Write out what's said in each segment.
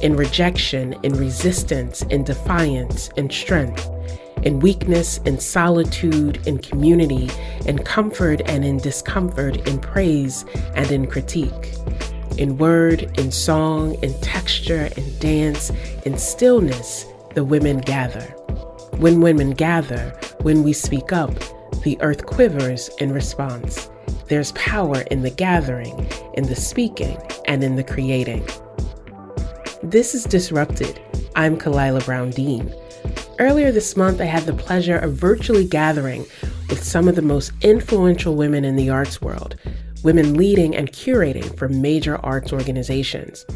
in rejection, in resistance, in defiance, in strength, in weakness, in solitude, in community, in comfort and in discomfort, in praise and in critique, in word, in song, in texture, in dance, in stillness, the women gather. When women gather, when we speak up, the earth quivers in response. There's power in the gathering, in the speaking, and in the creating. This is Disrupted. I'm Khalilah Brown Dean. Earlier this month, I had the pleasure of virtually gathering with some of the most influential women in the arts world, women leading and curating for major arts organizations.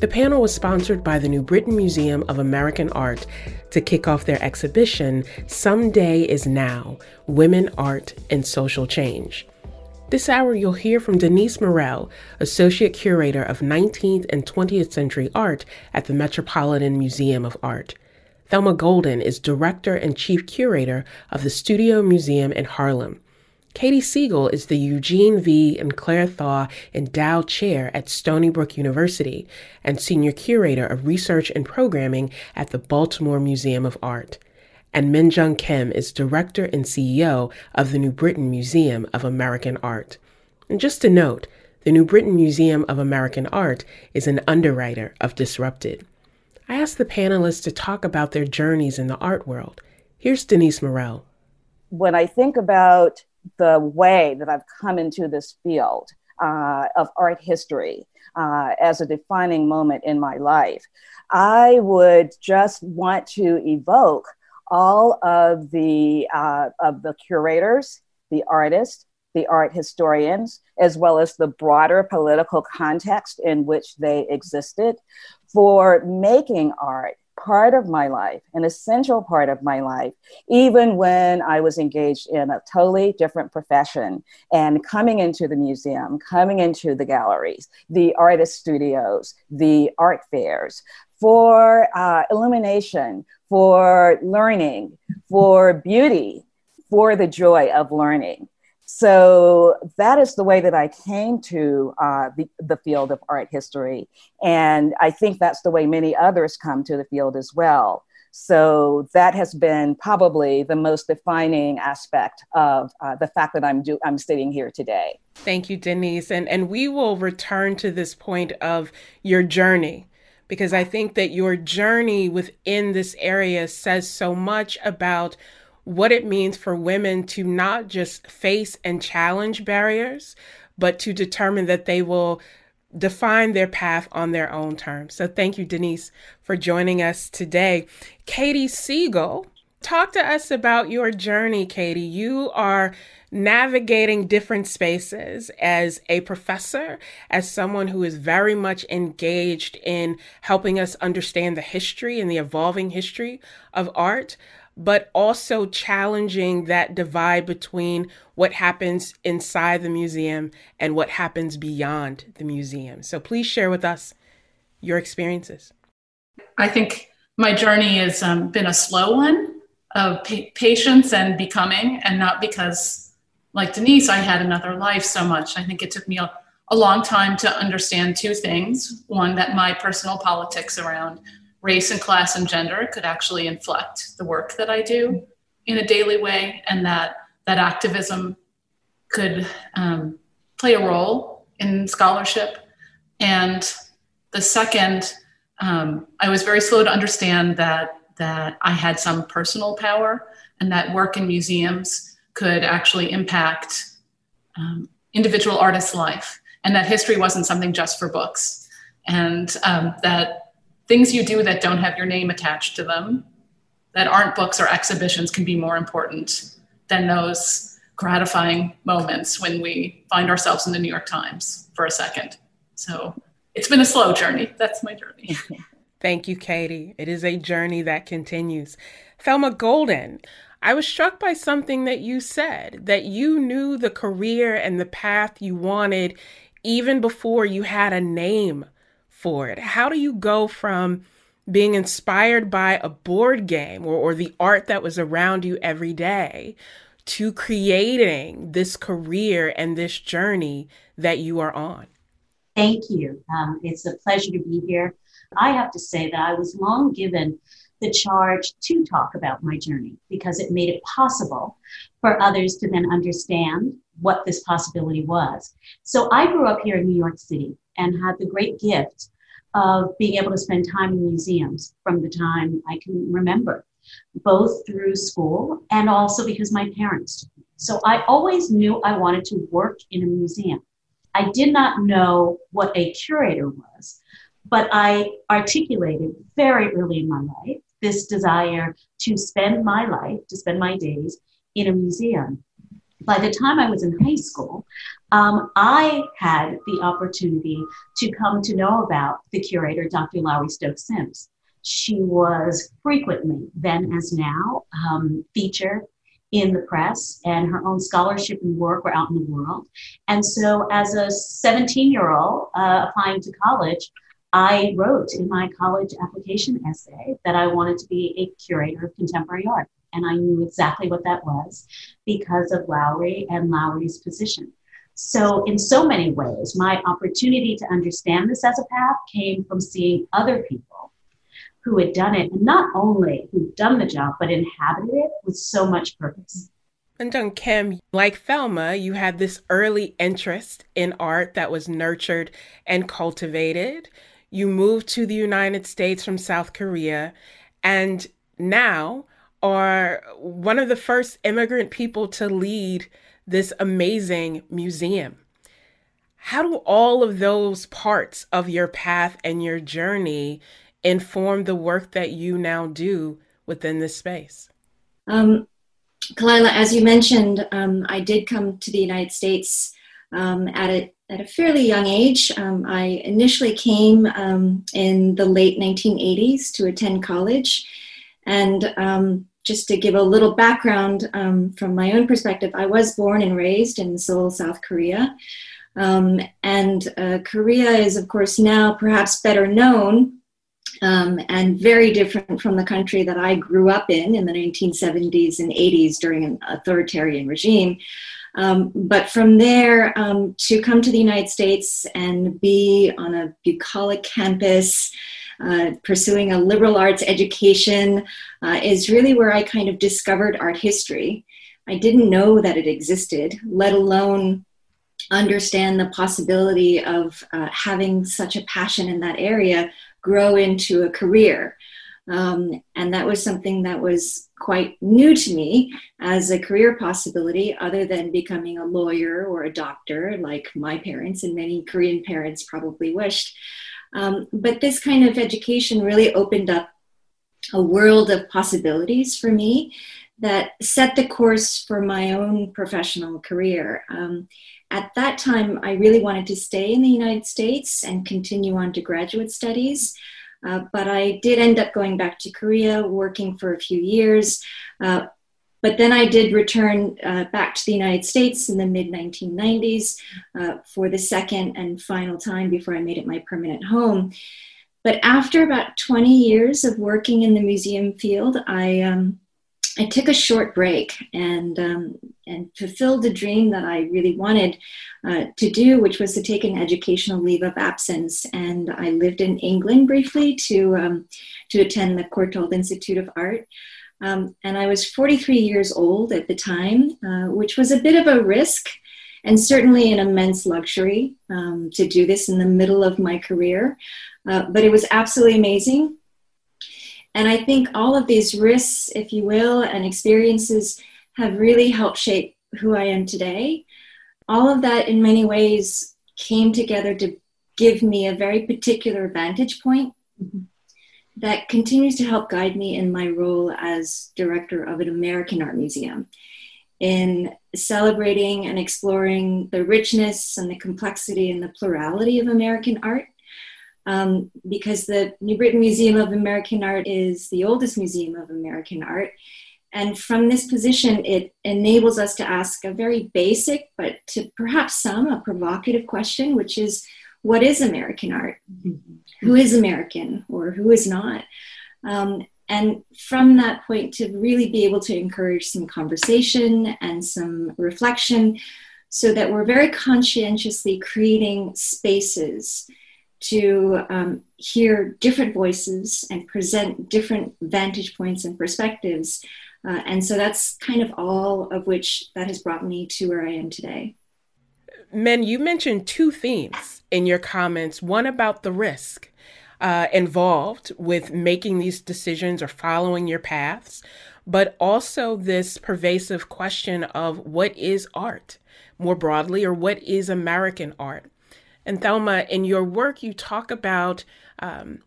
The panel was sponsored by the New Britain Museum of American Art to kick off their exhibition, Someday is Now Women, Art, and Social Change. This hour, you'll hear from Denise Murrell, Associate Curator of 19th and 20th Century Art at the Metropolitan Museum of Art. Thelma Golden is Director and Chief Curator of the Studio Museum in Harlem. Katy Siegel is the Eugene V. and Clare Thaw Endowed Chair at Stony Brook University and Senior Curator of Research and Programming at the Baltimore Museum of Art and Minjung Kim is director and CEO of the New Britain Museum of American Art. And just a note, the New Britain Museum of American Art is an underwriter of Disrupted. I asked the panelists to talk about their journeys in the art world. Here's Denise Murrell. When I think about the way that I've come into this field uh, of art history uh, as a defining moment in my life, I would just want to evoke all of the uh, of the curators, the artists, the art historians, as well as the broader political context in which they existed, for making art part of my life, an essential part of my life, even when I was engaged in a totally different profession and coming into the museum, coming into the galleries, the artist studios, the art fairs, for uh, illumination, for learning, for beauty, for the joy of learning. So that is the way that I came to uh, the, the field of art history. And I think that's the way many others come to the field as well. So that has been probably the most defining aspect of uh, the fact that I'm do- I'm sitting here today. Thank you, Denise, and and we will return to this point of your journey because I think that your journey within this area says so much about what it means for women to not just face and challenge barriers, but to determine that they will define their path on their own terms. So thank you, Denise, for joining us today. Katy Siegel, talk to us about your journey, Katy. You are navigating different spaces as a professor, as someone who is very much engaged in helping us understand the history and the evolving history of art, but also challenging that divide between what happens inside the museum and what happens beyond the museum. So please share with us your experiences. I think my journey has um, been a slow one of pa- patience and becoming, and not because like Denise, I had another life so much. I think it took me a, a long time to understand two things. One, that my personal politics around race and class and gender could actually inflect the work that I do in a daily way, and that that activism could um, play a role in scholarship. And the second, um, I was very slow to understand that that I had some personal power, and that work in museums could actually impact um, individual artists' life, and that history wasn't something just for books, and um, that things you do that don't have your name attached to them, that aren't books or exhibitions, can be more important than those gratifying moments when we find ourselves in the New York Times for a second. So it's been a slow journey. That's my journey. Thank you, Katy. It is a journey that continues. Thelma Golden, I was struck by something that you said that you knew the career and the path you wanted even before you had a name How do you go from being inspired by a board game or, or the art that was around you every day to creating this career and this journey that you are on? Thank you. Um, it's a pleasure to be here. I have to say that I was long given the charge to talk about my journey because it made it possible for others to then understand what this possibility was. So I grew up here in New York City and had the great gift of being able to spend time in museums from the time I can remember, both through school and also because my parents. So I always knew I wanted to work in a museum. I did not know what a curator was, but I articulated very early in my life this desire to spend my life, to spend my days in a museum. By the time I was in high school, um, I had the opportunity to come to know about the curator, Dr. Lowery Stokes Sims. She was frequently, then as now, um, featured in the press, and her own scholarship and work were out in the world. And so, as a 17 year old uh, applying to college, I wrote in my college application essay that I wanted to be a curator of contemporary art. And I knew exactly what that was because of Lowery and Lowery's position. So, in so many ways, my opportunity to understand this as a path came from seeing other people who had done it, and not only who'd done the job, but inhabited it with so much purpose. And John Kim, like Thelma, you had this early interest in art that was nurtured and cultivated. You moved to the United States from South Korea, and now are one of the first immigrant people to lead this amazing museum. How do all of those parts of your path and your journey inform the work that you now do within this space? Um, Khalilah, as you mentioned, um, I did come to the United States um, at a at a fairly young age. Um, I initially came um, in the late 1980s to attend college, and um, just to give a little background um, from my own perspective, I was born and raised in Seoul, South Korea. Um, and uh, Korea is, of course, now perhaps better known um, and very different from the country that I grew up in in the 1970s and 80s during an authoritarian regime. Um, but from there, um, to come to the United States and be on a bucolic campus, uh, pursuing a liberal arts education uh, is really where I kind of discovered art history. I didn't know that it existed, let alone understand the possibility of uh, having such a passion in that area grow into a career. Um, and that was something that was quite new to me as a career possibility, other than becoming a lawyer or a doctor, like my parents and many Korean parents probably wished. Um, but this kind of education really opened up a world of possibilities for me that set the course for my own professional career. Um, at that time, I really wanted to stay in the United States and continue on to graduate studies. Uh, but I did end up going back to Korea, working for a few years. Uh, but then I did return uh, back to the United States in the mid 1990s uh, for the second and final time before I made it my permanent home. But after about 20 years of working in the museum field, I, um, I took a short break and, um, and fulfilled a dream that I really wanted uh, to do, which was to take an educational leave of absence. And I lived in England briefly to, um, to attend the Courtauld Institute of Art. Um, and I was 43 years old at the time, uh, which was a bit of a risk and certainly an immense luxury um, to do this in the middle of my career. Uh, but it was absolutely amazing. And I think all of these risks, if you will, and experiences have really helped shape who I am today. All of that, in many ways, came together to give me a very particular vantage point. Mm-hmm that continues to help guide me in my role as director of an American art museum in celebrating and exploring the richness and the complexity and the plurality of American art. um, because the New Britain Museum of American Art is the oldest museum of American art. And from this position, it enables us to ask a very basic, but to perhaps some, a provocative question, which is what is American art? Mm-hmm. Who is American or who is not? Um, and from that point, to really be able to encourage some conversation and some reflection so that we're very conscientiously creating spaces to um, hear different voices and present different vantage points and perspectives uh, and so that's kind of all of which that has brought me to where I am today. Min, you mentioned two themes in your comments one about the risk uh, involved with making these decisions or following your paths, but also this pervasive question of what is art more broadly, or what is American art. And Thelma, in your work, you talk about um,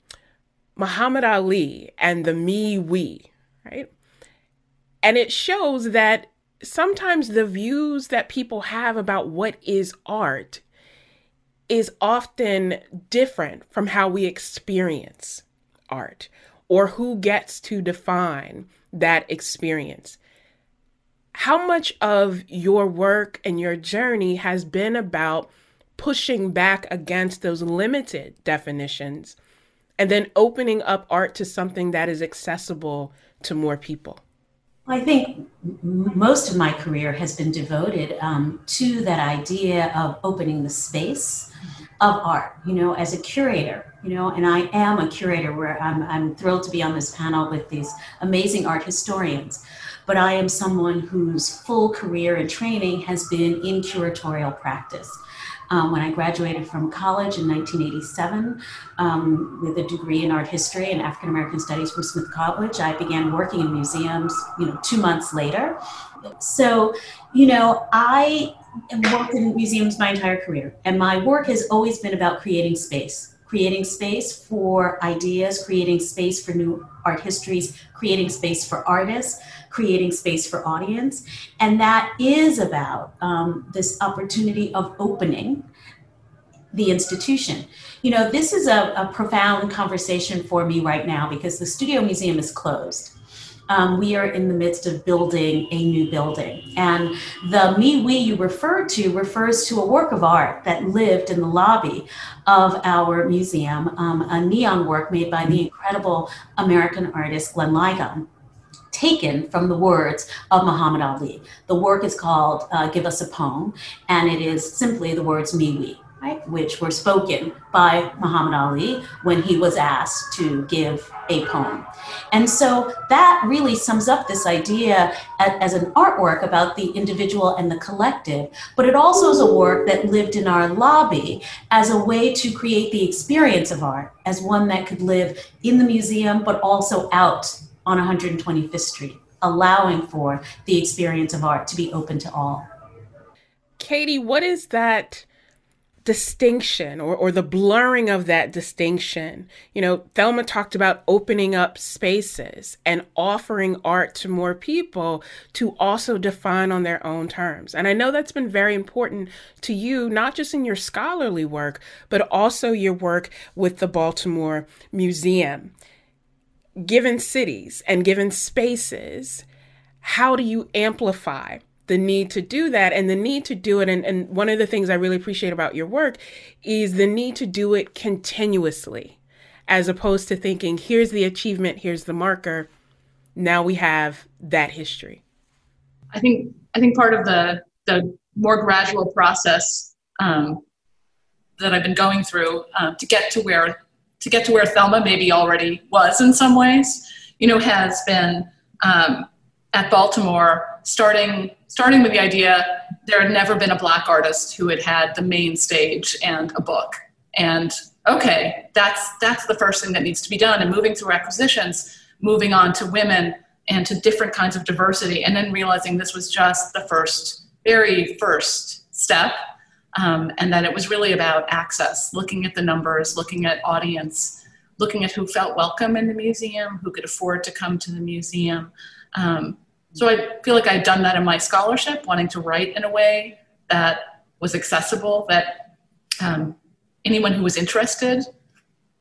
Muhammad Ali and the me we, right? And it shows that sometimes the views that people have about what is art is often different from how we experience art or who gets to define that experience. How much of your work and your journey has been about pushing back against those limited definitions and then opening up art to something that is accessible to more people? I think most of my career has been devoted um, to that idea of opening the space of art, you know, as a curator, you know, and I am a curator where I'm, I'm thrilled to be on this panel with these amazing art historians. But I am someone whose full career and training has been in curatorial practice. Um, when I graduated from college in 1987 um, with a degree in art history and African American studies from Smith College, I began working in museums, you know, two months later. So, you know, I worked in museums my entire career, and my work has always been about creating space creating space for ideas, creating space for new art histories, creating space for artists, creating space for audience. And that is about um, this opportunity of opening the institution. You know, this is a, a profound conversation for me right now because the Studio Museum is closed um, we are in the midst of building a new building. And the Me We you referred to refers to a work of art that lived in the lobby of our museum, um, a neon work made by the incredible American artist Glenn Ligon taken from the words of Muhammad Ali. The work is called uh, Give Us a Poem, and it is simply the words Me We right, which were spoken by Muhammad Ali when he was asked to give a poem. And so that really sums up this idea as an artwork about the individual and the collective, but it also is a work that lived in our lobby as a way to create the experience of art as one that could live in the museum, but also out on 125th Street, allowing for the experience of art to be open to all. Katy, what is that? distinction or, or the blurring of that distinction. You know, Thelma talked about opening up spaces and offering art to more people to also define on their own terms. And I know that's been very important to you, not just in your scholarly work, but also your work with the Baltimore Museum. Given cities and given spaces, how do you amplify the need to do that and the need to do it. And, and one of the things I really appreciate about your work is the need to do it continuously, as opposed to thinking, here's the achievement, here's the marker. Now we have that history. I think I think part of the the more gradual process um, that I've been going through um, to get to where to get to where Thelma maybe already was in some ways, you know, has been um, at Baltimore starting starting with the idea there had never been a black artist who had had the main stage and a book. And okay that's that's the first thing that needs to be done and moving through acquisitions moving on to women and to different kinds of diversity and then realizing this was just the first very first step um, and that it was really about access looking at the numbers looking at audience looking at who felt welcome in the museum who could afford to come to the museum um, so I feel like I'd done that in my scholarship, wanting to write in a way that was accessible, that um, anyone who was interested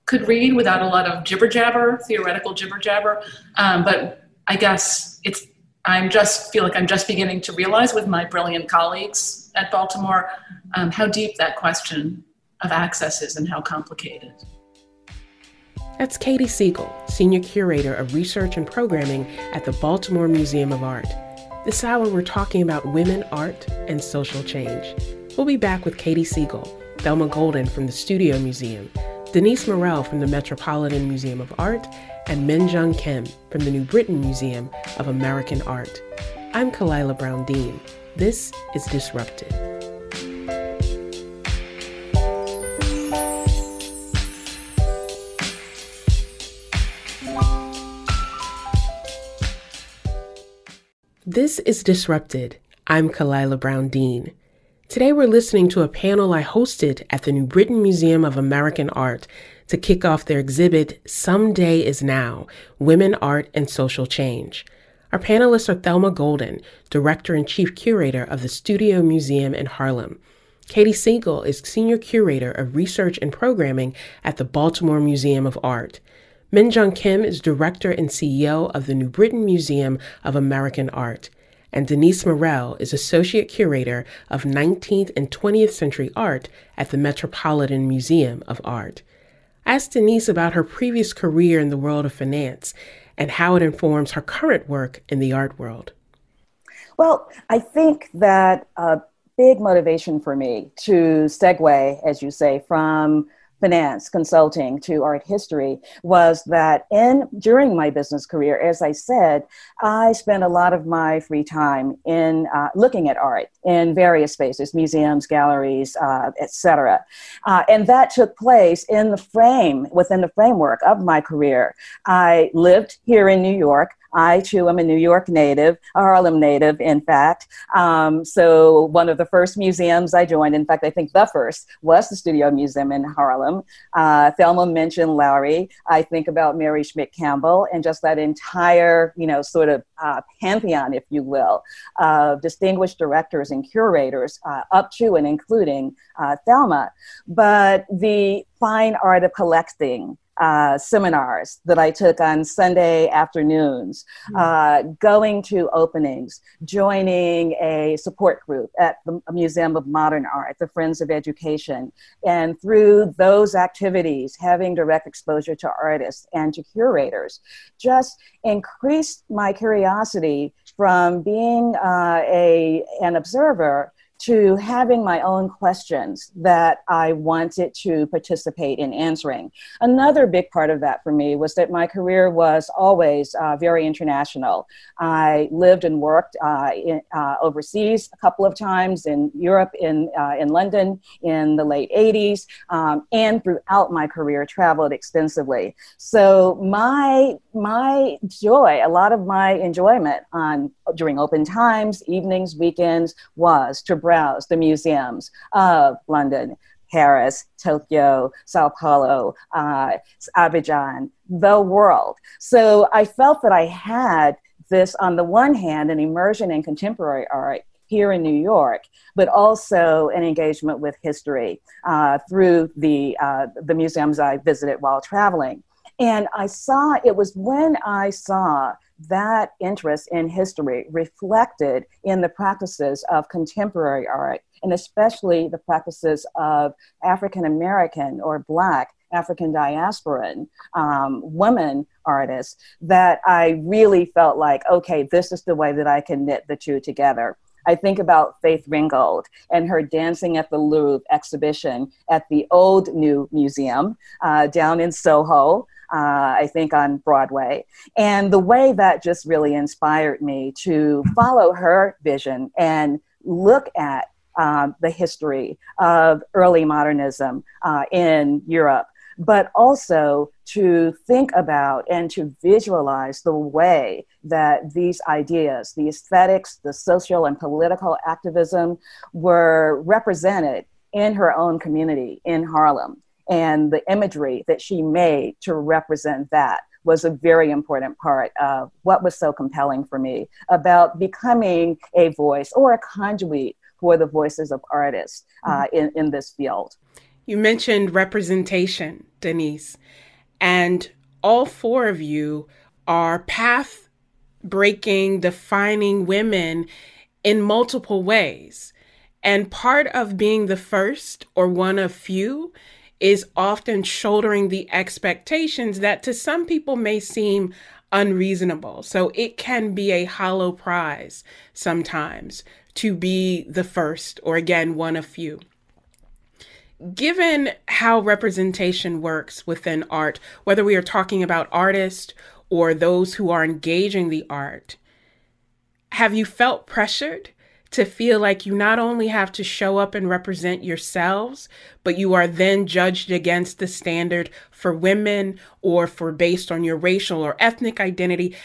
could read without a lot of jibber jabber, theoretical jibber jabber. Um, but I guess it's I'm just feel like I'm just beginning to realize with my brilliant colleagues at Baltimore um, how deep that question of access is and how complicated. That's Katy Siegel, Senior Curator of Research and Programming at the Baltimore Museum of Art. This hour, we're talking about women, art, and social change. We'll be back with Katy Siegel, Thelma Golden from the Studio Museum, Denise Murrell from the Metropolitan Museum of Art, and Minjung Kim from the New Britain Museum of American Art. I'm Khalilah Brown Dean. This is Disrupted. This is Disrupted. I'm Khalilah Brown Dean. Today we're listening to a panel I hosted at the New Britain Museum of American Art to kick off their exhibit Someday is Now Women, Art, and Social Change. Our panelists are Thelma Golden, Director and Chief Curator of the Studio Museum in Harlem. Katy Siegel is Senior Curator of Research and Programming at the Baltimore Museum of Art. Minjung Kim is Director and CEO of the New Britain Museum of American Art and Denise Murrell is Associate Curator of 19th and 20th Century Art at the Metropolitan Museum of Art. I asked Denise about her previous career in the world of finance and how it informs her current work in the art world. Well, I think that a big motivation for me to segue, as you say, from finance consulting to art history was that in during my business career as i said i spent a lot of my free time in uh, looking at art in various spaces museums galleries uh, etc uh, and that took place in the frame within the framework of my career. I lived here in new york I too am a New York native, a Harlem native, in fact. Um, so one of the first museums I joined, in fact, I think the first, was the Studio Museum in Harlem. Uh, Thelma mentioned Lowery. I think about Mary Schmidt Campbell and just that entire, you know, sort of uh, pantheon, if you will, of distinguished directors and curators uh, up to and including uh, Thelma. But the fine art of collecting, uh, seminars that I took on Sunday afternoons, mm-hmm. uh, going to openings, joining a support group at the Museum of Modern Art, the Friends of Education. And through those activities, having direct exposure to artists and to curators just increased my curiosity from being uh, a, an observer to having my own questions that I wanted to participate in answering. Another big part of that for me was that my career was always uh, very international. I lived and worked uh, in, uh, overseas a couple of times in Europe, in, uh, in London in the late 80s, um, and throughout my career traveled extensively. So my, my joy, a lot of my enjoyment on during open times, evenings, weekends was to browse the museums of London, Paris, Tokyo, Sao Paulo, uh, Abidjan, the world. So I felt that I had this, on the one hand, an immersion in contemporary art here in New York, but also an engagement with history uh, through the, uh, the museums I visited while traveling. And I saw, it was when I saw that interest in history reflected in the practices of contemporary art, and especially the practices of African American or Black African diasporan um, women artists, that I really felt like, okay, this is the way that I can knit the two together. I think about Faith Ringgold and her Dancing at the Louvre exhibition at the Old New Museum uh, down in Soho uh, I think, on Broadway. And the way that just really inspired me to follow her vision and look at um, the history of early modernism uh, in Europe, but also to think about and to visualize the way that these ideas, the aesthetics, the social and political activism were represented in her own community in Harlem and the imagery that she made to represent that was a very important part of what was so compelling for me about becoming a voice or a conduit for the voices of artists uh, mm-hmm. in, in this field. You mentioned representation, Denise, and all four of you are path breaking, defining women in multiple ways. And part of being the first or one of few is often shouldering the expectations that to some people may seem unreasonable. So it can be a hollow prize sometimes to be the first or again one of few. Given how representation works within art, whether we are talking about artists or those who are engaging the art, have you felt pressured to feel like you not only have to show up and represent yourselves, but you are then judged against the standard for women or for based on your racial or ethnic identity.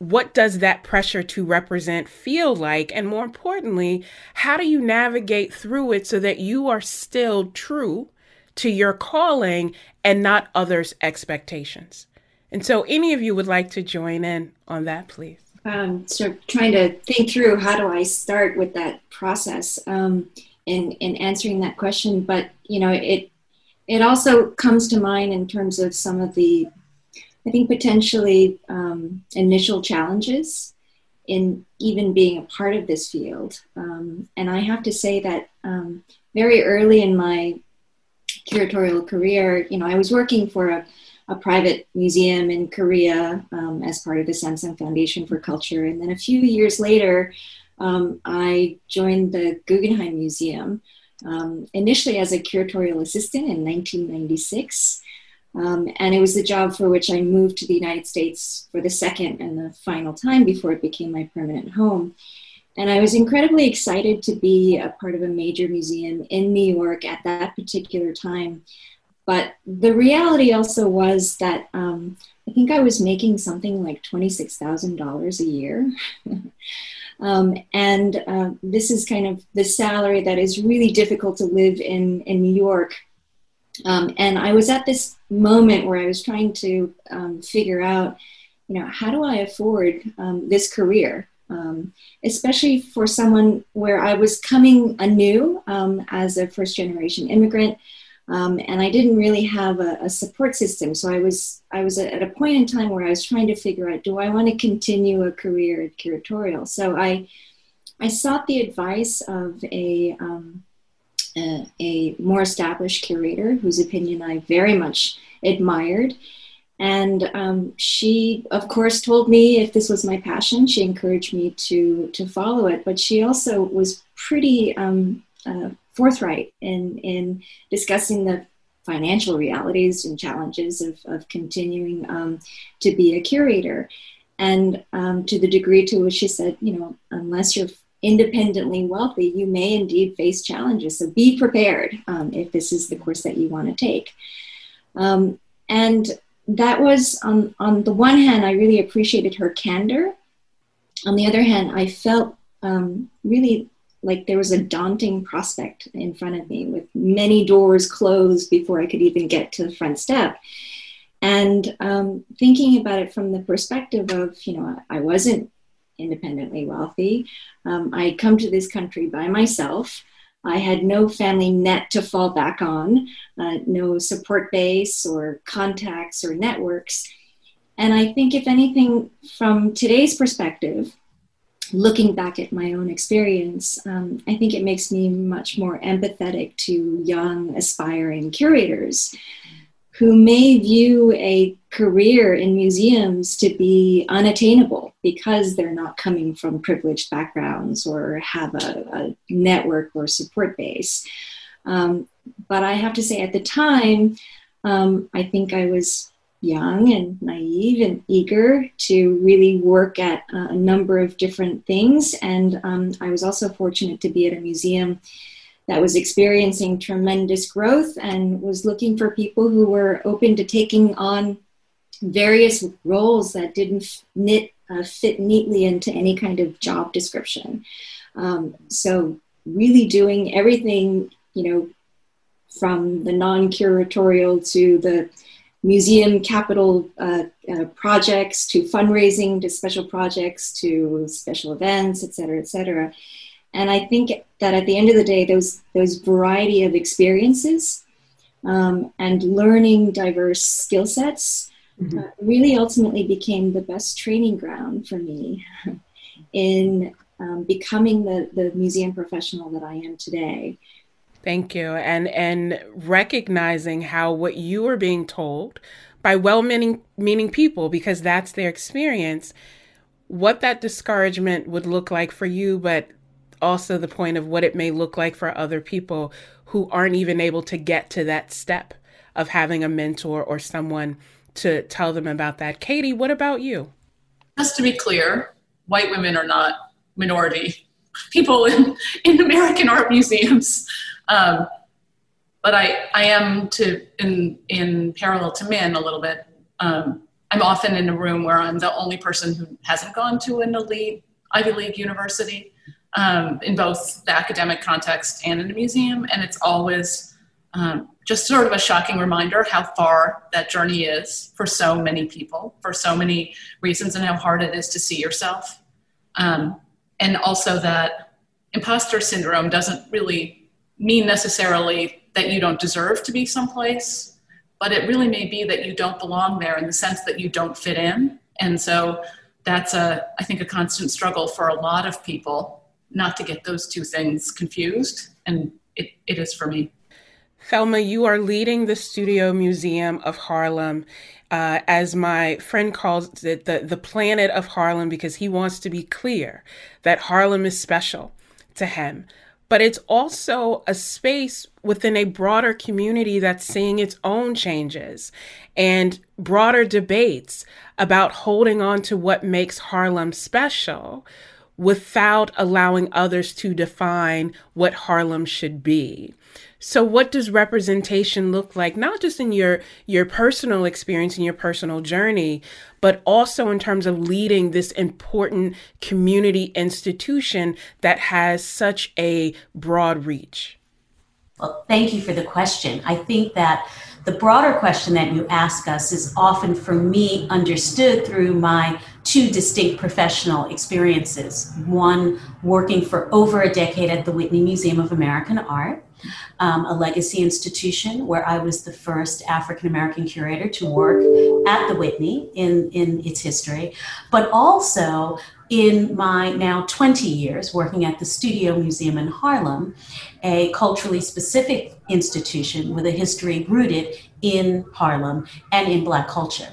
What does that pressure to represent feel like? And more importantly, how do you navigate through it so that you are still true to your calling and not others' expectations? And so, any of you would like to join in on that, please? um, of trying to think through how do I start with that process um, in in answering that question. But you know, it it also comes to mind in terms of some of the, I think potentially um, initial challenges in even being a part of this field. Um, and I have to say that um, very early in my curatorial career, you know, I was working for a a private museum in Korea um, as part of the Samsung Foundation for Culture. And then a few years later, um, I joined the Guggenheim Museum, um, initially as a curatorial assistant in 1996. Um, and it was the job for which I moved to the United States for the second and the final time before it became my permanent home. And I was incredibly excited to be a part of a major museum in New York at that particular time but the reality also was that um, I think I was making something like $26,000 a year. um, and uh, this is kind of the salary that is really difficult to live in, in New York. Um, and I was at this moment where I was trying to um, figure out, you know, how do I afford um, this career? Um, especially for someone where I was coming anew um, as a first generation immigrant. Um, and I didn't really have a, a, support system. So I was I was at a point in time where I was trying to figure out: Do I want to continue a career at curatorial? So I I sought the advice of a um, a, a, more established curator whose opinion I very much admired. And um, she, of course, told me if this was my passion, she encouraged me to to follow it. But she also was pretty um, uh, forthright in, in discussing the financial realities and challenges of, of continuing um, to be a curator. And um, to the degree to which she said, you know, unless you're independently wealthy, you may indeed face challenges. So be prepared um, if this is the course that you want to take. Um, and that was, on, on the one hand, I really appreciated her candor. On the other hand, I felt um, really like there was a daunting prospect in front of me with many doors closed before I could even get to the front step. And um, thinking about it from the perspective of, you know, I wasn't independently wealthy. Um, I had come to this country by myself. I had no family net to fall back on, uh, no support base or contacts or networks. And I think, if anything, from today's perspective, looking back at my own experience, um, I think it makes me much more empathetic to young, aspiring curators who may view a career in museums to be unattainable because they're not coming from privileged backgrounds or have a, a network or support base. Um, but I have to say, at the time, um, I think I was young and naive and eager to really work at a number of different things. And um, I was also fortunate to be at a museum that was experiencing tremendous growth and was looking for people who were open to taking on various roles that didn't knit, uh, fit neatly into any kind of job description. Um, so, really doing everything, you know, from the non curatorial to the museum capital uh, uh, projects to fundraising to special projects to special events, et cetera, et cetera. And I think that at the end of the day, those those variety of experiences um, and learning diverse skill sets mm-hmm. uh, really ultimately became the best training ground for me in um, becoming the, the museum professional that I am today. Thank you. And and recognizing how what you were being told by well-meaning meaning people because that's their experience, what that discouragement would look like for you, but also the point of what it may look like for other people who aren't even able to get to that step of having a mentor or someone to tell them about that. Katy, what about you? Just to be clear, white women are not minority people in, in American art museums. Um, but I, I am to in in parallel to Min a little bit. Um, I'm often in a room where I'm the only person who hasn't gone to an elite Ivy League university um, in both the academic context and in a museum, and it's always um, just sort of a shocking reminder how far that journey is for so many people, for so many reasons, and how hard it is to see yourself. Um, and also that imposter syndrome doesn't really mean necessarily that you don't deserve to be someplace, but it really may be that you don't belong there in the sense that you don't fit in. And so that's a, I think, a constant struggle for a lot of people not to get those two things confused. And it, it is for me. Thelma, you are leading the Studio Museum of Harlem, uh, as my friend calls it, the, the planet of Harlem, because he wants to be clear that Harlem is special to him. But it's also a space within a broader community that's seeing its own changes and broader debates about holding on to what makes Harlem special without allowing others to define what Harlem should be. So what does representation look like not just in your your personal experience and your personal journey, but also in terms of leading this important community institution that has such a broad reach? Well, thank you for the question. I think that the broader question that you ask us is often for me understood through my two distinct professional experiences. One working for over a decade at the Whitney Museum of American Art, um, a legacy institution where I was the first African American curator to work at the Whitney in, in its history, but also in my now 20 years working at the Studio Museum in Harlem, a culturally specific institution with a history rooted in Harlem and in Black culture.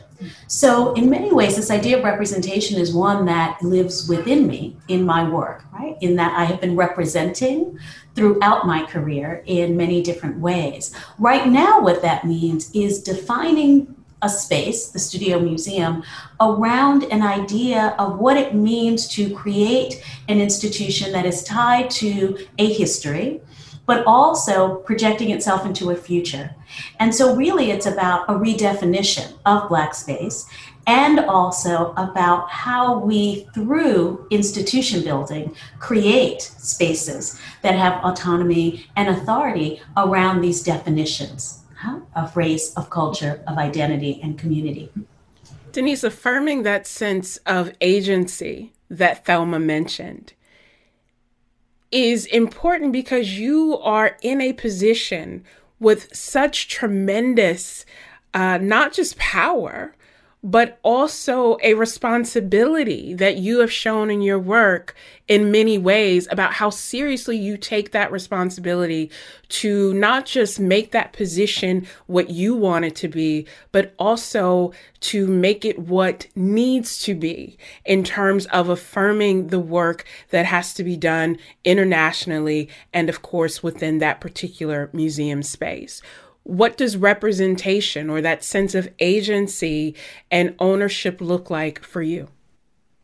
So, in many ways, this idea of representation is one that lives within me in my work, right? In that I have been representing throughout my career in many different ways. Right now, what that means is defining a space, the Studio Museum, around an idea of what it means to create an institution that is tied to a history, but also projecting itself into a future. And so, really, it's about a redefinition of Black space and also about how we, through institution building, create spaces that have autonomy and authority around these definitions huh, of race, of culture, of identity, and community. Denise, affirming that sense of agency that Thelma mentioned is important because you are in a position with such tremendous, uh, not just power, but also a responsibility that you have shown in your work in many ways about how seriously you take that responsibility to not just make that position what you want it to be, but also to make it what needs to be in terms of affirming the work that has to be done internationally and, of course, within that particular museum space what does representation or that sense of agency and ownership look like for you?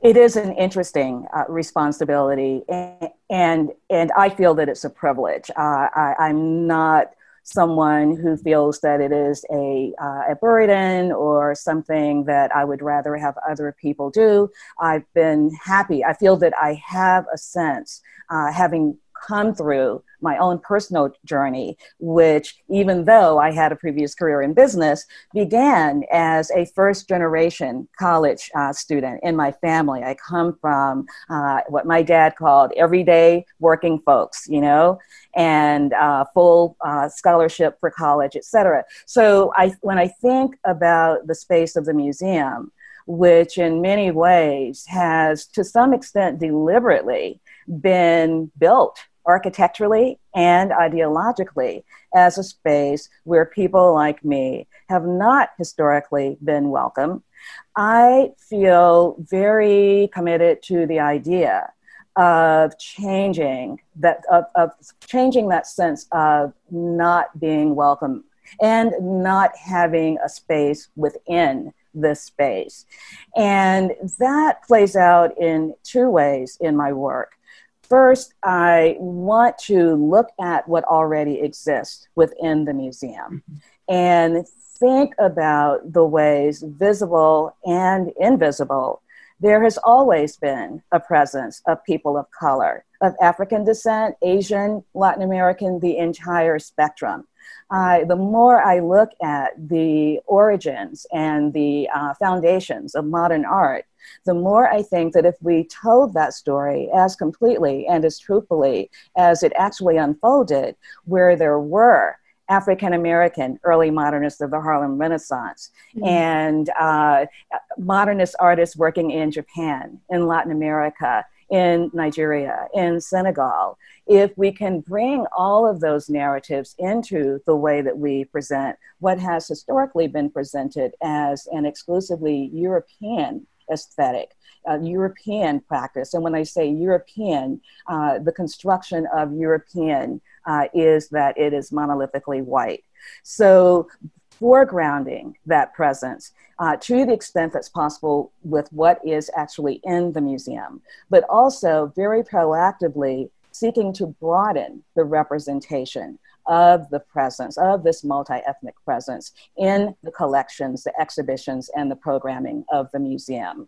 It is an interesting uh, responsibility, and, and, and I feel that it's a privilege. Uh, I, I'm not someone who feels that it is a, uh, a burden or something that I would rather have other people do. I've been happy. I feel that I have a sense, uh, having come through my own personal journey, which, even though I had a previous career in business, began as a first generation college uh, student in my family. I come from uh, what my dad called everyday working folks, you know, and uh, full uh, scholarship for college, et cetera. So I, when I think about the space of the museum, which in many ways has, to some extent, deliberately been built architecturally and ideologically as a space where people like me have not historically been welcome. I feel very committed to the idea of changing that of, of changing that sense of not being welcome and not having a space within this space. And that plays out in two ways in my work. First, I want to look at what already exists within the museum mm-hmm. and think about the ways, visible and invisible, there has always been a presence of people of color, of African descent, Asian, Latin American, the entire spectrum. Uh, the more I look at the origins and the uh, foundations of modern art, the more I think that if we told that story as completely and as truthfully as it actually unfolded, where there were African American early modernists of the Harlem Renaissance mm-hmm. and uh, modernist artists working in Japan, in Latin America, in Nigeria, in Senegal, if we can bring all of those narratives into the way that we present what has historically been presented as an exclusively European aesthetic, uh, European practice. And when I say European, uh, the construction of European uh, is that it is monolithically white. So foregrounding that presence uh, to the extent that's possible with what is actually in the museum, but also very proactively seeking to broaden the representation of the presence, of this multi ethnic presence in the collections, the exhibitions, and the programming of the museum.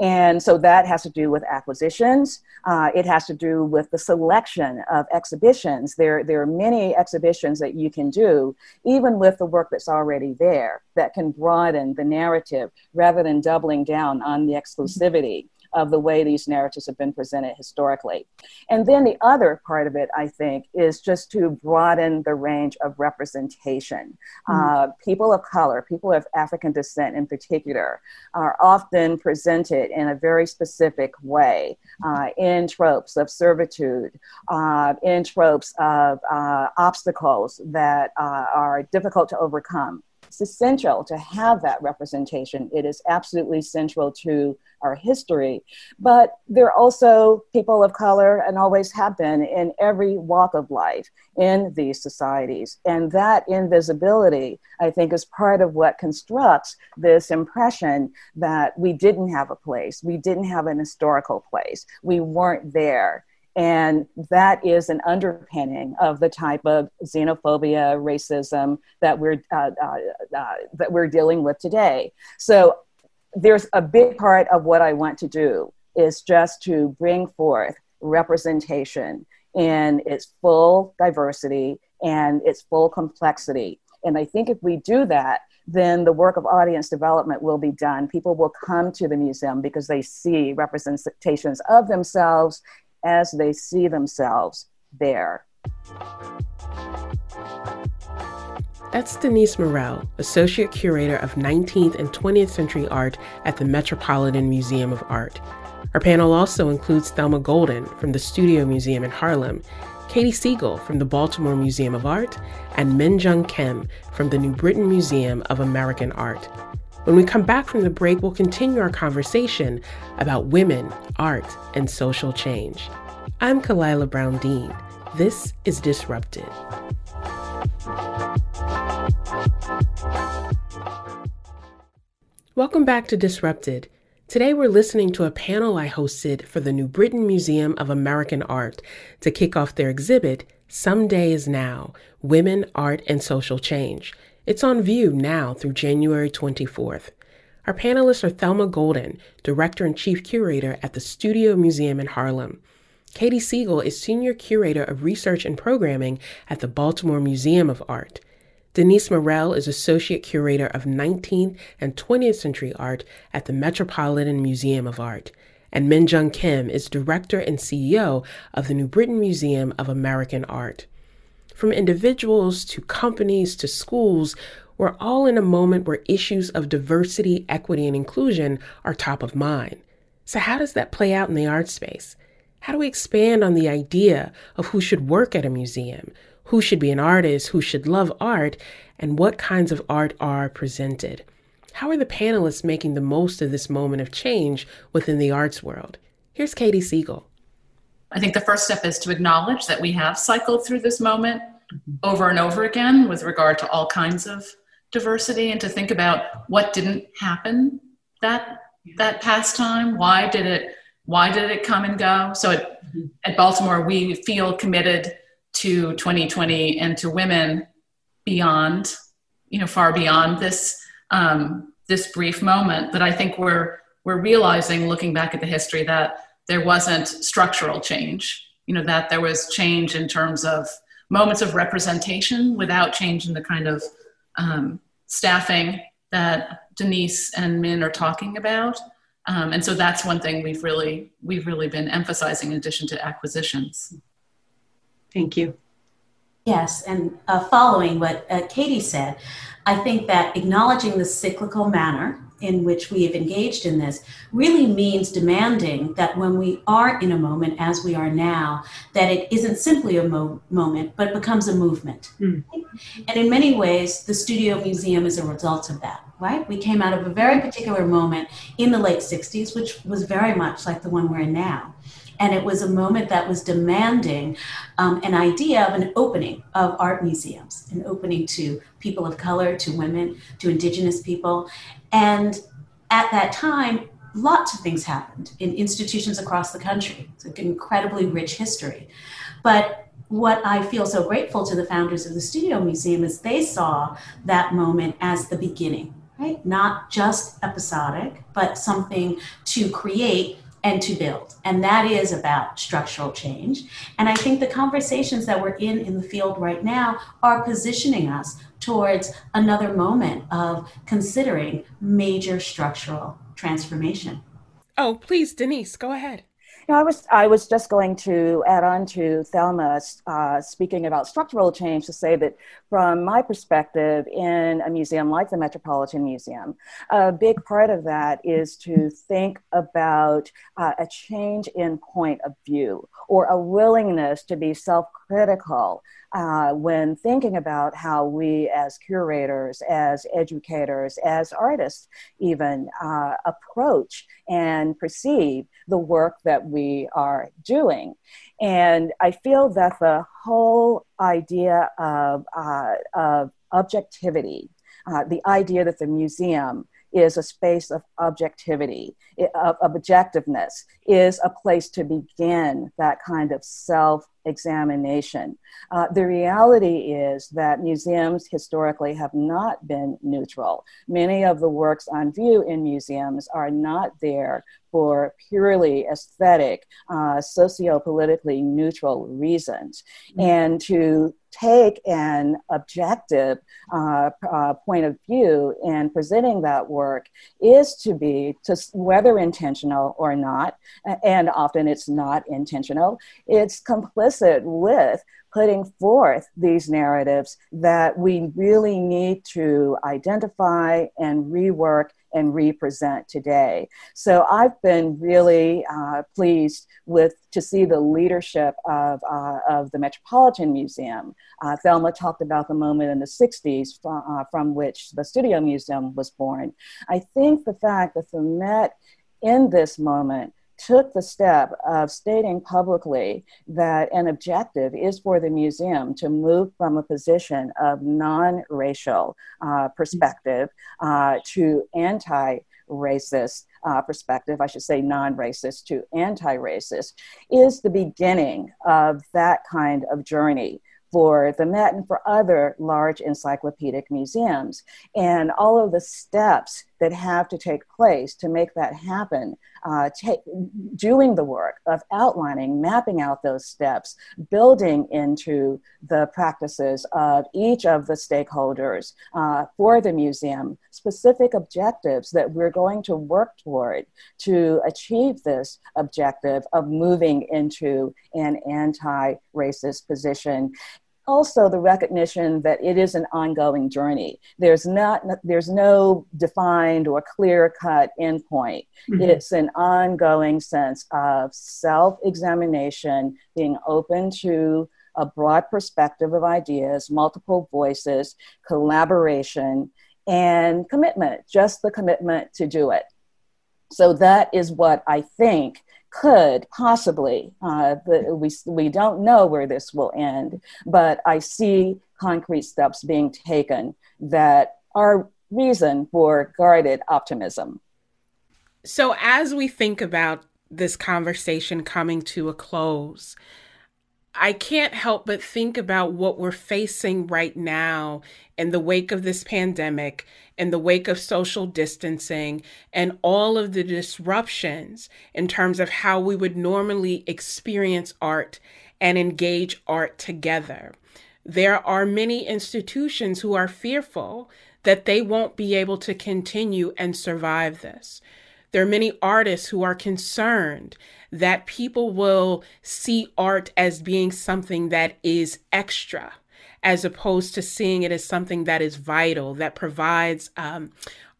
And so that has to do with acquisitions. Uh, it has to do with the selection of exhibitions. There, there are many exhibitions that you can do, even with the work that's already there, that can broaden the narrative rather than doubling down on the exclusivity of the way these narratives have been presented historically. And then the other part of it, I think, is just to broaden the range of representation. Mm-hmm. Uh, people of color, people of African descent in particular, are often presented in a very specific way uh, in tropes of servitude, uh, in tropes of uh, obstacles that uh, are difficult to overcome it's essential to have that representation. It is absolutely central to our history. But there are also people of color and always have been in every walk of life in these societies. And that invisibility, I think, is part of what constructs this impression that we didn't have a place, we didn't have an historical place, we weren't there. And that is an underpinning of the type of xenophobia, racism that we're uh, uh, uh, that we're dealing with today. So there's a big part of what I want to do is just to bring forth representation in its full diversity and its full complexity. And I think if we do that, then the work of audience development will be done. People will come to the museum because they see representations of themselves as they see themselves there. That's Denise Murrell, Associate Curator of 19th and 20th Century Art at the Metropolitan Museum of Art. Our panel also includes Thelma Golden from the Studio Museum in Harlem, Katy Siegel from the Baltimore Museum of Art, and Minjung Kim from the New Britain Museum of American Art. When we come back from the break, we'll continue our conversation about women, art, and social change. I'm Khalilah Brown Dean. This is Disrupted. Welcome back to Disrupted. Today we're listening to a panel I hosted for the New Britain Museum of American Art to kick off their exhibit, Someday Is Now Women, Art, and Social Change. It's on view now through January 24th. Our panelists are Thelma Golden, Director and Chief Curator at the Studio Museum in Harlem, Katy Siegel is Senior Curator of Research and Programming at the Baltimore Museum of Art. Denise Murrell is Associate Curator of 19th and 20th Century Art at the Metropolitan Museum of Art. And Minjung Kim is Director and CEO of the New Britain Museum of American Art. From individuals to companies to schools, we're all in a moment where issues of diversity, equity, and inclusion are top of mind. So, how does that play out in the art space? How do we expand on the idea of who should work at a museum, who should be an artist, who should love art, and what kinds of art are presented? How are the panelists making the most of this moment of change within the arts world? Here's Katy Siegel. I think the first step is to acknowledge that we have cycled through this moment over and over again with regard to all kinds of diversity and to think about what didn't happen that that past time. Why did it why did it come and go? So at, at baltimore we feel committed to 2020 and to women beyond you know far beyond this um, this brief moment that i think we're we're realizing looking back at the history that there wasn't structural change you know that there was change in terms of moments of representation without change in the kind of um, staffing that denise and min are talking about. Um, and so that's one thing we've really we've really been emphasizing in addition to acquisitions. Thank you. Yes and uh, following what uh, katy said i think that acknowledging the cyclical manner in which we have engaged in this really means demanding that when we are in a moment as we are now that it isn't simply a mo- moment but becomes a movement. Mm. and in many ways the studio museum is a result of that right? We came out of a very particular moment in the late 60s which was very much like the one we're in now and it was a moment that was demanding um, an idea of an opening of art museums, an opening to people of color, to women, to indigenous people. And at that time, lots of things happened in institutions across the country. It's an incredibly rich history. But what I feel so grateful to the founders of the Studio Museum is they saw that moment as the beginning, right? Not just episodic, but something to create and to build. And that is about structural change. And I think the conversations that we're in in the field right now are positioning us towards another moment of considering major structural transformation. Oh, please, Denise, go ahead. Know, I was I was just going to add on to Thelma uh, speaking about structural change to say that from my perspective, in a museum like the Metropolitan Museum, a big part of that is to think about uh, a change in point of view or a willingness to be self-critical uh, when thinking about how we as curators, as educators, as artists even uh, approach and perceive the work that we are doing. And I feel that the whole idea of, uh, of objectivity, uh, the idea that the museum is a space of objectivity, of, objectiveness, is a place to begin that kind of self examination. Uh, the reality is that museums historically have not been neutral. Many of the works on view in museums are not there for purely aesthetic, uh, socio politically neutral reasons. Mm-hmm. And to take an objective uh, uh, point of view in presenting that work is to be, to, whether intentional or not, and often it's not intentional, it's complicit with putting forth these narratives that we really need to identify and rework and represent today. So I've been really uh, pleased with to see the leadership of, uh, of the Metropolitan Museum. Uh, Thelma talked about the moment in the 60s from, uh, from which the Studio Museum was born. I think the fact that the Met in this moment took the step of stating publicly that an objective is for the museum to move from a position of non racial uh, perspective uh, to anti racist uh, perspective, I should say non racist to anti racist, is the beginning of that kind of journey for the Met and for other large encyclopedic museums. And all of the steps that have to take place to make that happen. Uh, doing the work of outlining, mapping out those steps, building into the practices of each of the stakeholders uh, for the museum specific objectives that we're going to work toward to achieve this objective of moving into an anti racist position also the recognition that it is an ongoing journey. There's not there's no defined or clear cut endpoint. Mm-hmm. It's an ongoing sense of self-examination, being open to a broad perspective of ideas, multiple voices, collaboration, and commitment, just the commitment to do it. So that is what I think could possibly, uh, the, we, we don't know where this will end, but I see concrete steps being taken that are reason for guarded optimism. So, as we think about this conversation coming to a close, I can't help but think about what we're facing right now in the wake of this pandemic, in the wake of social distancing, and all of the disruptions in terms of how we would normally experience art and engage art together. There are many institutions who are fearful that they won't be able to continue and survive this. There are many artists who are concerned that people will see art as being something that is extra, as opposed to seeing it as something that is vital, that provides um,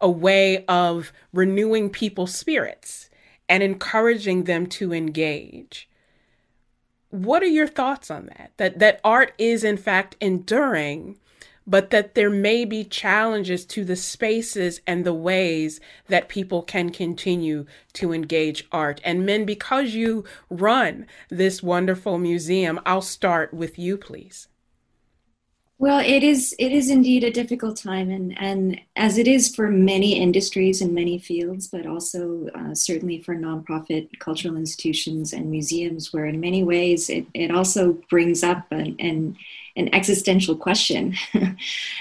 a way of renewing people's spirits and encouraging them to engage. What are your thoughts on that? That that art is in fact enduring but that there may be challenges to the spaces and the ways that people can continue to engage art. And Min, because you run this wonderful museum, I'll start with you, please. Well, it is it is indeed a difficult time, and and as it is for many industries and many fields, but also uh, certainly for nonprofit cultural institutions and museums, where in many ways it, it also brings up an, an an existential question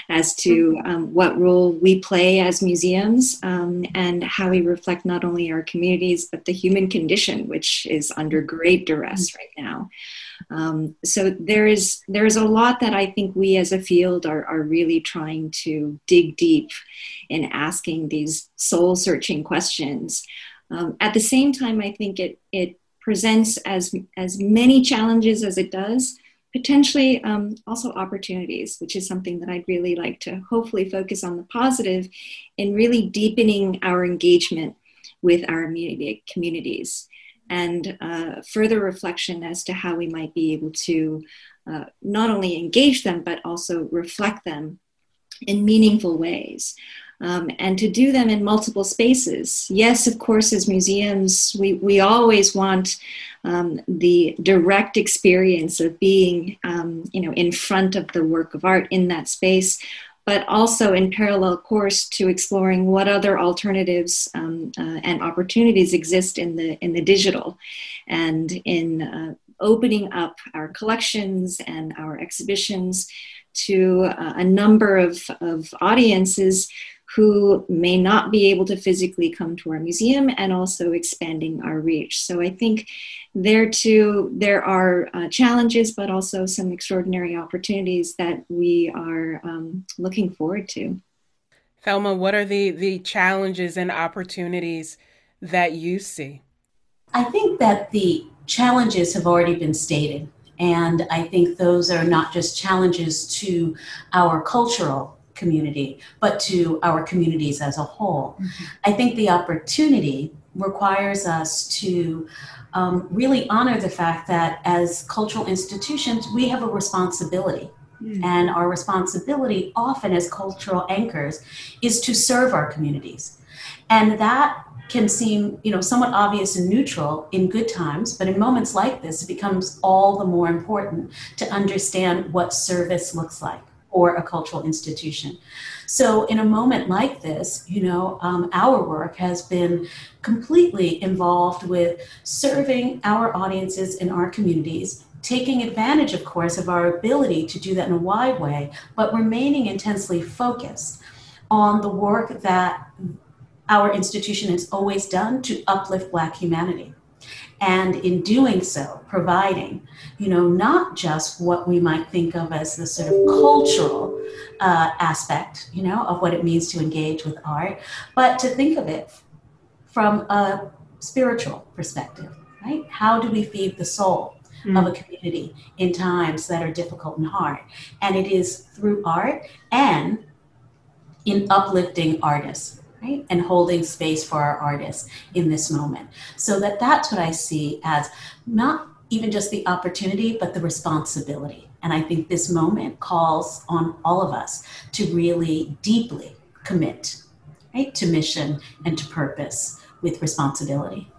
as to mm-hmm. um, what role we play as museums um, and how we reflect not only our communities but the human condition, which is under great duress mm-hmm. right now. Um, so there is there is a lot that I think we as a field are, are really trying to dig deep in asking these soul searching questions. Um, at the same time, I think it it presents as as many challenges as it does potentially um, also opportunities, which is something that I'd really like to hopefully focus on the positive in really deepening our engagement with our immediate communities and uh, further reflection as to how we might be able to uh, not only engage them but also reflect them in meaningful ways um, and to do them in multiple spaces. Yes, of course, as museums, we, we always want um, the direct experience of being, um, you know, in front of the work of art in that space, but also in parallel course to exploring what other alternatives um, uh, and opportunities exist in the in the digital, and in uh, opening up our collections and our exhibitions to uh, a number of, of audiences who may not be able to physically come to our museum and also expanding our reach. So I think there too, there are uh, challenges, but also some extraordinary opportunities that we are um, looking forward to. Thelma, what are the, the challenges and opportunities that you see? I think that the challenges have already been stated. And I think those are not just challenges to our cultural community, but to our communities as a whole. Mm-hmm. I think the opportunity requires us to um, really honor the fact that as cultural institutions, we have a responsibility. Mm-hmm. And our responsibility, often as cultural anchors, is to serve our communities. And that can seem you know somewhat obvious and neutral in good times but in moments like this it becomes all the more important to understand what service looks like or a cultural institution. So, in a moment like this, you know, um, our work has been completely involved with serving our audiences in our communities, taking advantage, of course, of our ability to do that in a wide way, but remaining intensely focused on the work that our institution has always done to uplift Black humanity. And in doing so, providing, you know, not just what we might think of as the sort of cultural uh, aspect, you know, of what it means to engage with art, but to think of it from a spiritual perspective, right? How do we feed the soul? Mm. of a community in times that are difficult and hard. And it is through art and in uplifting artists right? And holding space for our artists in this moment. So that that's what i see as not even just the opportunity but the responsibility. And i think this moment calls on all of us to really deeply commit right to mission and to purpose with responsibility.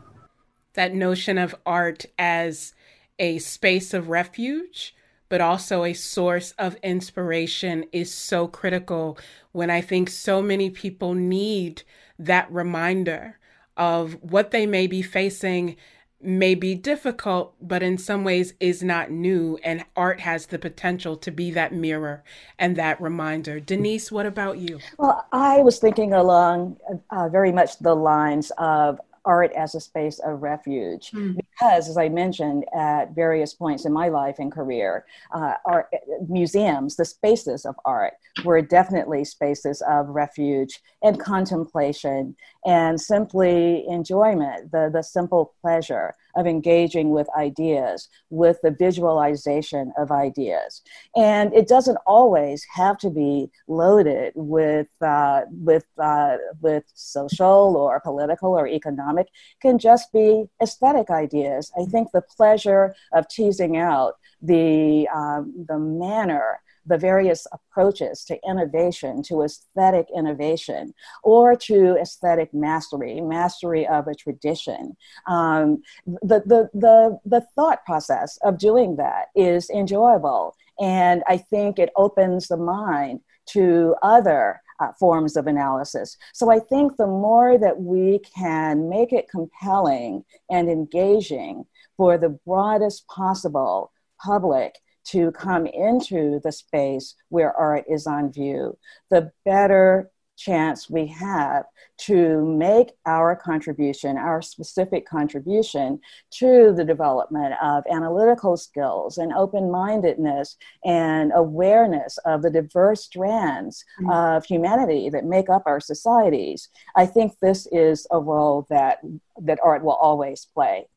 That notion of art as a space of refuge but also a source of inspiration is so critical when I think so many people need that reminder of what they may be facing may be difficult, but in some ways is not new. And art has the potential to be that mirror and that reminder. Denise, what about you? Well, I was thinking along uh, very much the lines of art as a space of refuge. Mm. Because, as I mentioned at various points in my life and career, uh, art, museums, the spaces of art, were definitely spaces of refuge and contemplation and simply enjoyment, the, the simple pleasure of engaging with ideas, with the visualization of ideas. And it doesn't always have to be loaded with, uh, with, uh, with social or political or economic, it can just be aesthetic ideas. I think the pleasure of teasing out the, um, the manner the various approaches to innovation, to aesthetic innovation, or to aesthetic mastery, mastery of a tradition. Um, the, the, the, the thought process of doing that is enjoyable. And I think it opens the mind to other uh, forms of analysis. So I think the more that we can make it compelling and engaging for the broadest possible public to come into the space where art is on view, the better chance we have to make our contribution, our specific contribution to the development of analytical skills and open mindedness and awareness of the diverse strands mm-hmm. of humanity that make up our societies. I think this is a role that, that art will always play.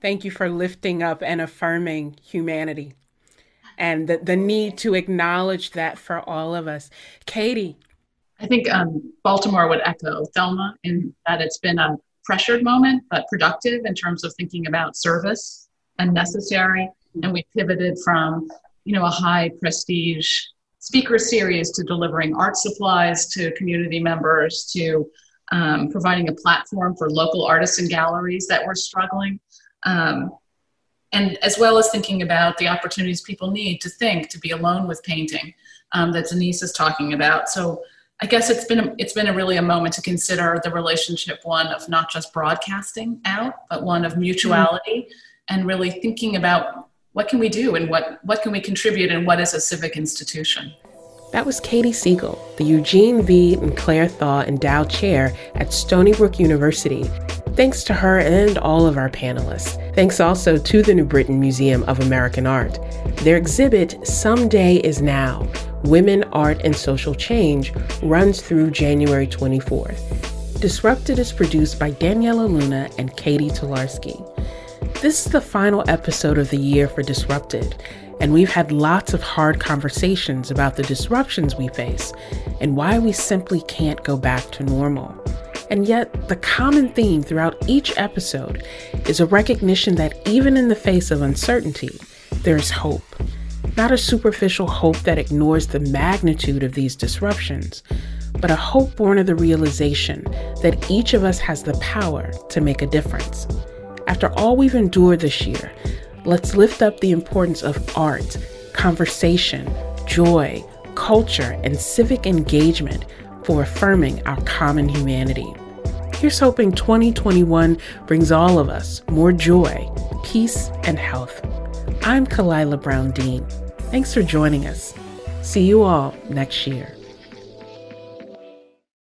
Thank you for lifting up and affirming humanity and the, the need to acknowledge that for all of us. Katy. I think um, Baltimore would echo Thelma in that it's been a pressured moment, but productive in terms of thinking about service and necessary. And we pivoted from, you know, a high prestige speaker series to delivering art supplies to community members to um, providing a platform for local artists and galleries that were struggling. Um, and as well as thinking about the opportunities people need to think, to be alone with painting um, that Denise is talking about. So I guess it's been a, it's been a really a moment to consider the relationship one of not just broadcasting out, but one of mutuality, mm-hmm. and really thinking about what can we do and what what can we contribute and what is a civic institution. That was Katy Siegel, the Eugene V. and Clare Thaw Endowed Chair at Stony Brook University Thanks to her and all of our panelists. Thanks also to the New Britain Museum of American Art. Their exhibit, Someday is Now Women, Art, and Social Change, runs through January 24th. Disrupted is produced by Daniela Luna and Katie Tolarski. This is the final episode of the year for Disrupted, and we've had lots of hard conversations about the disruptions we face and why we simply can't go back to normal. And yet, the common theme throughout each episode is a recognition that even in the face of uncertainty, there is hope. Not a superficial hope that ignores the magnitude of these disruptions, but a hope born of the realization that each of us has the power to make a difference. After all we've endured this year, let's lift up the importance of art, conversation, joy, culture, and civic engagement for affirming our common humanity. Here's hoping 2021 brings all of us more joy, peace, and health. I'm Khalilah Brown Dean. Thanks for joining us. See you all next year.